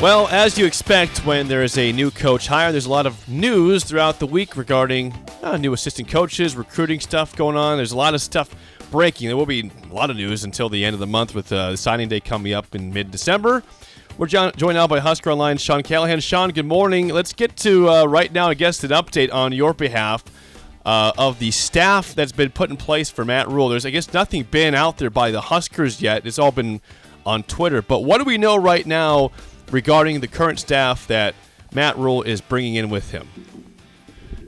Well, as you expect when there is a new coach hire, there's a lot of news throughout the week regarding uh, new assistant coaches, recruiting stuff going on. There's a lot of stuff breaking. There will be a lot of news until the end of the month with uh, signing day coming up in mid December. We're jo- joined now by Husker Online, Sean Callahan. Sean, good morning. Let's get to uh, right now, I guess, an update on your behalf uh, of the staff that's been put in place for Matt Rhule. There's, I guess, nothing been out there by the Huskers yet. It's all been on Twitter. But what do we know right now regarding the current staff that Matt Rhule is bringing in with him?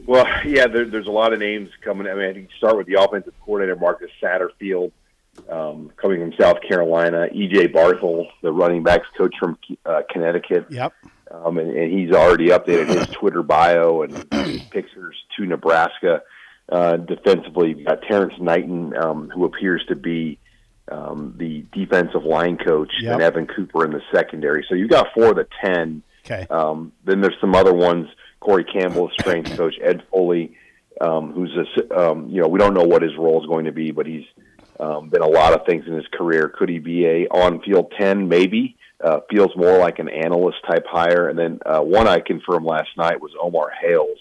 Well, yeah, there, there's a lot of names coming. I mean, I think you start with the offensive coordinator, Marcus Satterfield, um, coming from South Carolina. EJ Barthel, the running backs coach from uh, Connecticut. Yep. Um, and, and he's already updated his Twitter bio and pictures to Nebraska. Uh, defensively, you've got Terrence Knighton, um, who appears to be um, the defensive line coach, Yep. and Evan Cooper in the secondary. So you've got four of the ten. Okay. Um, then there's some other ones. Corey Campbell, strength coach. Ed Foley, um, who's a um, you know we don't know what his role is going to be, but he's um, been a lot of things in his career. Could he be a on-field ten? Maybe. Uh, feels more like an analyst type hire. And then uh, one I confirmed last night was Omar Hales,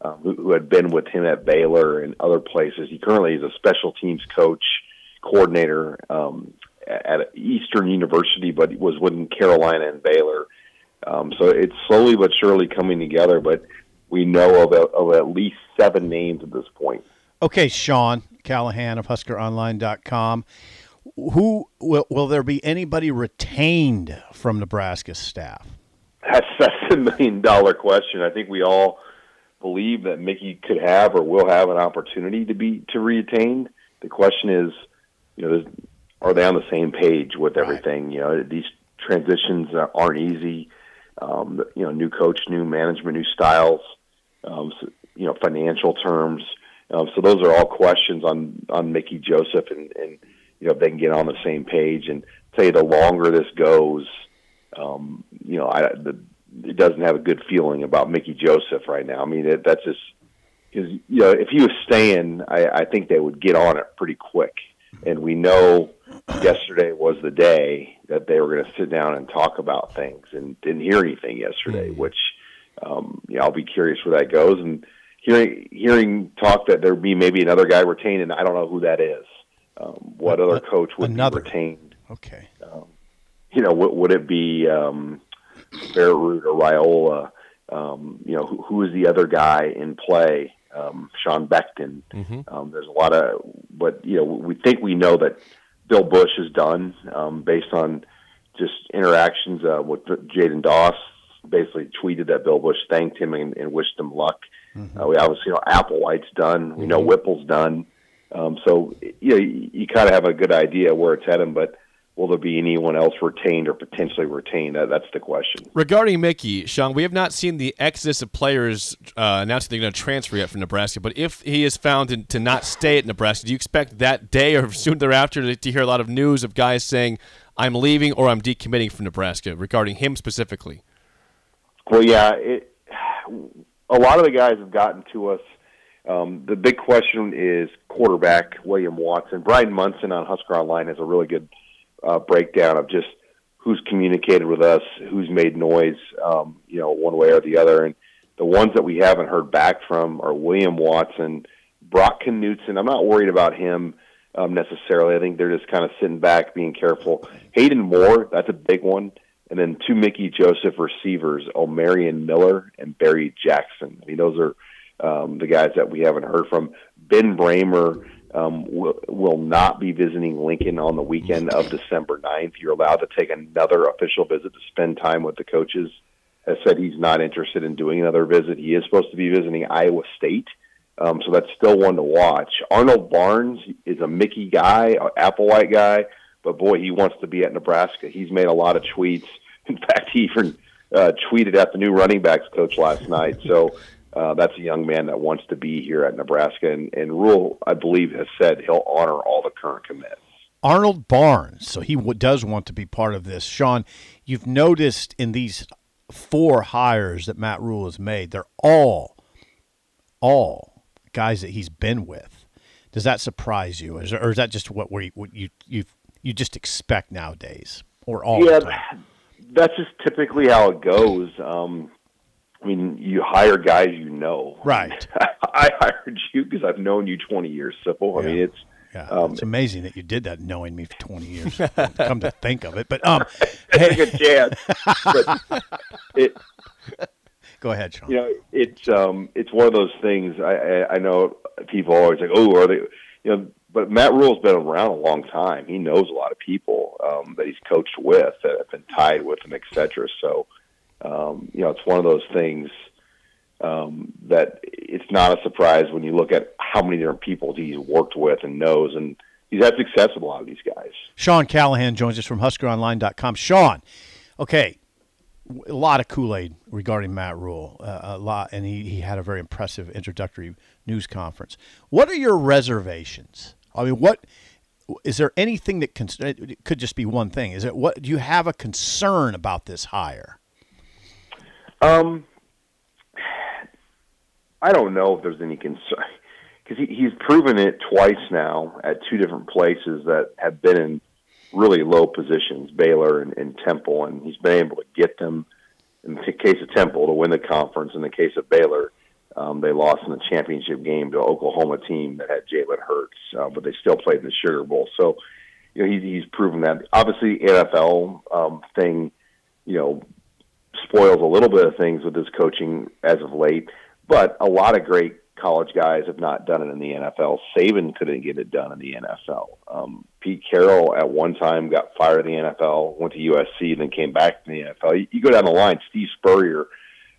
um, who, who had been with him at Baylor and other places. He currently is a special teams coach coordinator um, at Eastern University, but was with Carolina and Baylor. Um, so it's slowly but surely coming together, but we know of, of at least seven names at this point. Okay, Sean Callahan of HuskerOnline.com. Who will, will there be anybody retained from Nebraska's staff? That's that's a million dollar question. I think we all believe that Mickey could have or will have an opportunity to be to retain. The question is, you know, are they on the same page with everything? You know, these transitions aren't easy. Um, you know, new coach, new management, new styles. Um, so, you know, financial terms. Um, so those are all questions on on Mickey Joseph and, and you know if they can get on the same page. And say the longer this goes, um, you know, I, the, it doesn't have a good feeling about Mickey Joseph right now. I mean, it, that's just because you know if he was staying, I, I think they would get on it pretty quick. And we know yesterday was the day that they were going to sit down and talk about things, and didn't hear anything yesterday. Which, um, yeah, I'll be curious where that goes. And hearing hearing talk that there be maybe another guy retained, and I don't know who that is. Um, what other coach would Another. be retained? Okay. you know, would, would it be um, Fairroot or Raiola? Um, you know, who, who is the other guy in play? Um, Sean Beckton. Um, there's a lot of, but you know, we think we know that Bill Busch is done um, based on just interactions uh, with Jaden Doss. Basically, tweeted that Bill Busch thanked him and, and wished him luck. Uh, we obviously know Applewhite's done. We know Whipple's done. Um, so you know, you, you kind of have a good idea where it's heading, but will there be anyone else retained or potentially retained? That, that's the question. Regarding Mickey, Sean, we have not seen the exodus of players uh, announcing they're going to transfer yet from Nebraska. But if he is found to, to not stay at Nebraska, do you expect that day or soon thereafter to, to hear a lot of news of guys saying, I'm leaving or I'm decommitting from Nebraska regarding him specifically? Well, yeah, it, a lot of the guys have gotten to us. Um, the big question is quarterback William Watson. Brian Munson on Husker Online has a really good uh, breakdown of just who's communicated with us, who's made noise, um, you know, one way or the other. And the ones that we haven't heard back from are William Watson, Brock Knutson. I'm not worried about him um, necessarily. I think they're just kind of sitting back, being careful. Hayden Moore, that's a big one. And then two Mickey Joseph receivers, Omarion Miller and Barry Jackson. I mean, those are um, the guys that we haven't heard from. Ben Brahmer um, will, will not be visiting Lincoln on the weekend of December 9th. You're allowed to take another official visit to spend time with the coaches. Has said he's not interested in doing another visit. He is supposed to be visiting Iowa State. Um, so that's still one to watch. Arnold Barnes is a Mickey guy, an Applewhite guy, but boy, he wants to be at Nebraska. He's made a lot of tweets. In fact, he even uh, tweeted at the new running backs coach last night. So uh, that's a young man that wants to be here at Nebraska, and, and Rhule, I believe, has said he'll honor all the current commits. Arnold Barnes, so he w- does want to be part of this. Sean, you've noticed in these four hires that Matt Rhule has made, they're all, all guys that he's been with. Does that surprise you, is, or is that just what we what you you you just expect nowadays, or all yeah, that's just typically how it goes. Um, I mean, you hire guys you know. Right. I hired you because I've known you 20 years. So, I mean, it's Yeah, Um, it's amazing that you did that, knowing me for twenty years. Come to think of it, but um, hey, a good chance. but it, go ahead, Sean. you know, it's um, it's one of those things. I, I, I know people always like, "Oh, are they?" You know, but Matt Rhule's been around a long time. He knows a lot of people um, that he's coached with that have been tied with him, et cetera. So, um, you know, it's one of those things um, that it's not a surprise when you look at how many different people he's worked with and knows, and he's had success with a lot of these guys. Sean Callahan joins us from HuskerOnline.com. Sean, okay, a lot of Kool Aid regarding Matt Rhule, uh, a lot, and he, he had a very impressive introductory news conference. What are your reservations? I mean, what is there anything that it could just be one thing? Is it what do you have a concern about this hire? Um, I don't know if there's any concern because he, he's proven it twice now at two different places that have been in really low positions, Baylor and, and Temple, and he's been able to get them. In the case of Temple, to win the conference. In the case of Baylor, um, they lost in the championship game to Oklahoma team that had Jalen Hurts, uh, but they still played in the Sugar Bowl. So, you know, he's, he's proven that. Obviously, NFL um, thing, you know, spoils a little bit of things with his coaching as of late. But a lot of great college guys have not done it in the NFL. Saban couldn't get it done in the NFL. Um, Pete Carroll at one time got fired in the NFL, went to USC, then came back to the NFL. You, you go down the line, Steve Spurrier,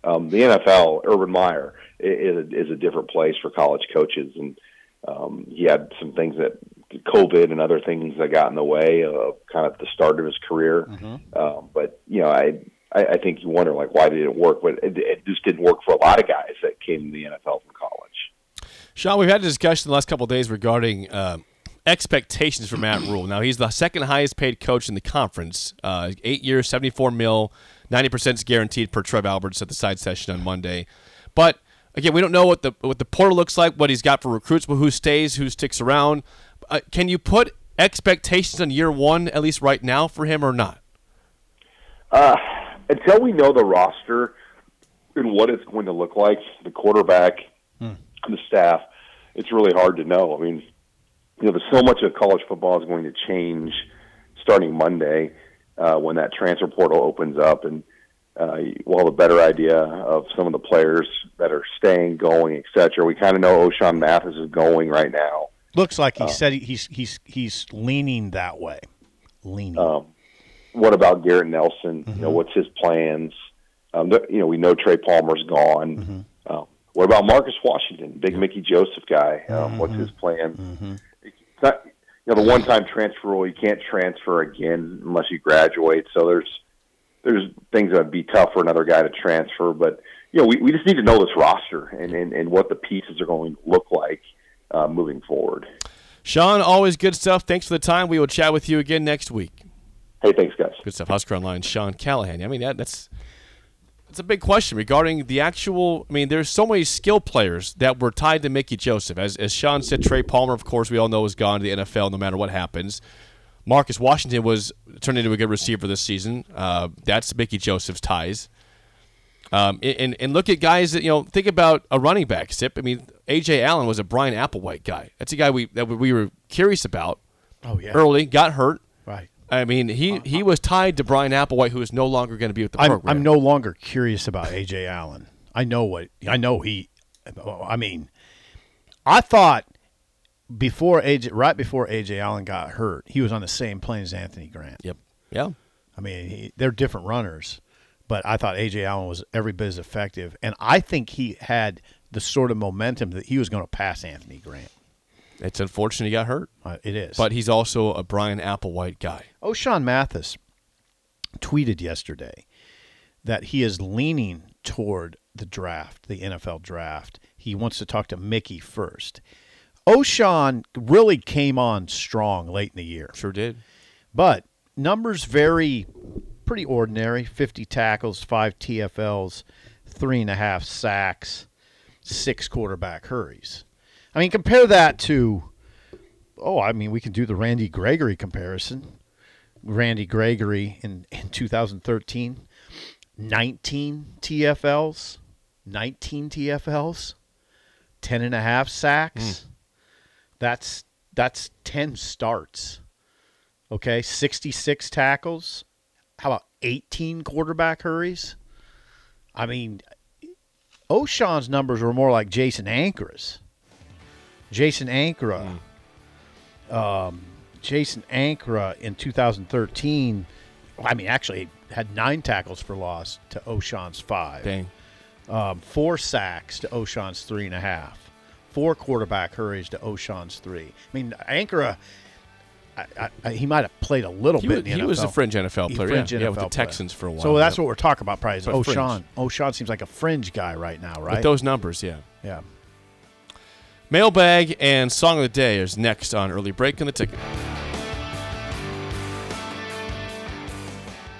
um, the NFL, Urban Meyer is a, is a different place for college coaches, and um, he had some things that COVID and other things that got in the way of kind of the start of his career. Um, but you know, I I, I think you wonder like why did it work? But it, it just didn't work for a lot of guys that came to the NFL from college. Sean, we've had a discussion the last couple of days regarding uh, expectations for Matt Rhule. Now he's the second highest paid coach in the conference. Uh, eight years, seventy-four mil, ninety percent is guaranteed per Trev Alberts at the side session on Monday. But again, we don't know what the what the portal looks like, what he's got for recruits, but who stays, who sticks around. Uh, can you put expectations on year one at least right now for him or not? Uh, until we know the roster and what it's going to look like, the quarterback, the staff, it's really hard to know. I mean, you know, there's so much of college football is going to change starting Monday uh, when that transfer portal opens up, and uh, we'll have a better idea of some of the players that are staying, going, et cetera. We kind of know Ochaun Mathis is going right now. Looks like he said he's he's he's leaning that way, leaning. Um, what about Garrett Nelson? You know, what's his plans? Um, you know, we know Trey Palmer's gone. Uh, what about Marcus Washington, big Mickey Joseph guy? Um, What's his plan? It's not, you know, the one-time transfer rule. You can't transfer again unless you graduate. So there's there's things that would be tough for another guy to transfer. But you know, we, we just need to know this roster and, and, and what the pieces are going to look like uh, moving forward. Sean, always good stuff. Thanks for the time. We will chat with you again next week. Hey, thanks, guys. Good stuff. Husker Online, Sean Callahan. I mean, that, that's that's a big question regarding the actual. I mean, there's so many skill players that were tied to Mickey Joseph. As, as Sean said, Trey Palmer, of course, we all know is gone to the NFL no matter what happens. Marcus Washington was turned into a good receiver this season. Uh, that's Mickey Joseph's ties. Um, and, and look at guys that you know. Think about a running back. Sip. I mean, Ajay Allen was a Bryan Applewhite guy. That's a guy we that we were curious about oh yeah, early. Got hurt. right. I mean, he, he was tied to Bryan Applewhite, who is no longer going to be with the I'm, program. I'm no longer curious about Ajay Allen. I know what I know. He, I mean, I thought before Ajay, right before Ajay Allen got hurt, he was on the same plane as Anthony Grant. Yep. Yeah. I mean, he, they're different runners, but I thought Ajay Allen was every bit as effective, and I think he had the sort of momentum that he was going to pass Anthony Grant. It's unfortunate he got hurt, Uh, it is, but he's also a Bryan Applewhite guy. Ochaun Mathis tweeted yesterday that he is leaning toward the draft, the NFL draft. He wants to talk to Mickey first. Ochaun really came on strong late in the year. Sure did. But numbers vary pretty ordinary 50 tackles, five TFLs, three and a half sacks, six quarterback hurries. I mean, compare that to, oh, I mean, we can do the Randy Gregory comparison. Randy Gregory in, in 2013, 19 TFLs, 19 TFLs, 10 and a half sacks. Hmm. That's that's 10 starts. Okay, 66 tackles. How about 18 quarterback hurries? I mean, Ochaun's numbers were more like Jason Ankrah's. Jason Ankrah, um, Jason Ankrah in 2013. I mean, actually had nine tackles for loss to Ochaun's five Dang. um, four sacks to Ochaun's three and a half, four quarterback hurries to Ochaun's three. I mean, Ankrah, I, I, I, he might have played a little He, bit. was, in the he was a fringe NFL He player. fringe yeah, yeah, with the player. Texans for a while. So that's Yep. what we're talking about. Probably is But fringe. Ochaun. Ochaun seems like a fringe guy right now, right? With those numbers, yeah. yeah. Mailbag and song of the day is next on early break in the ticket.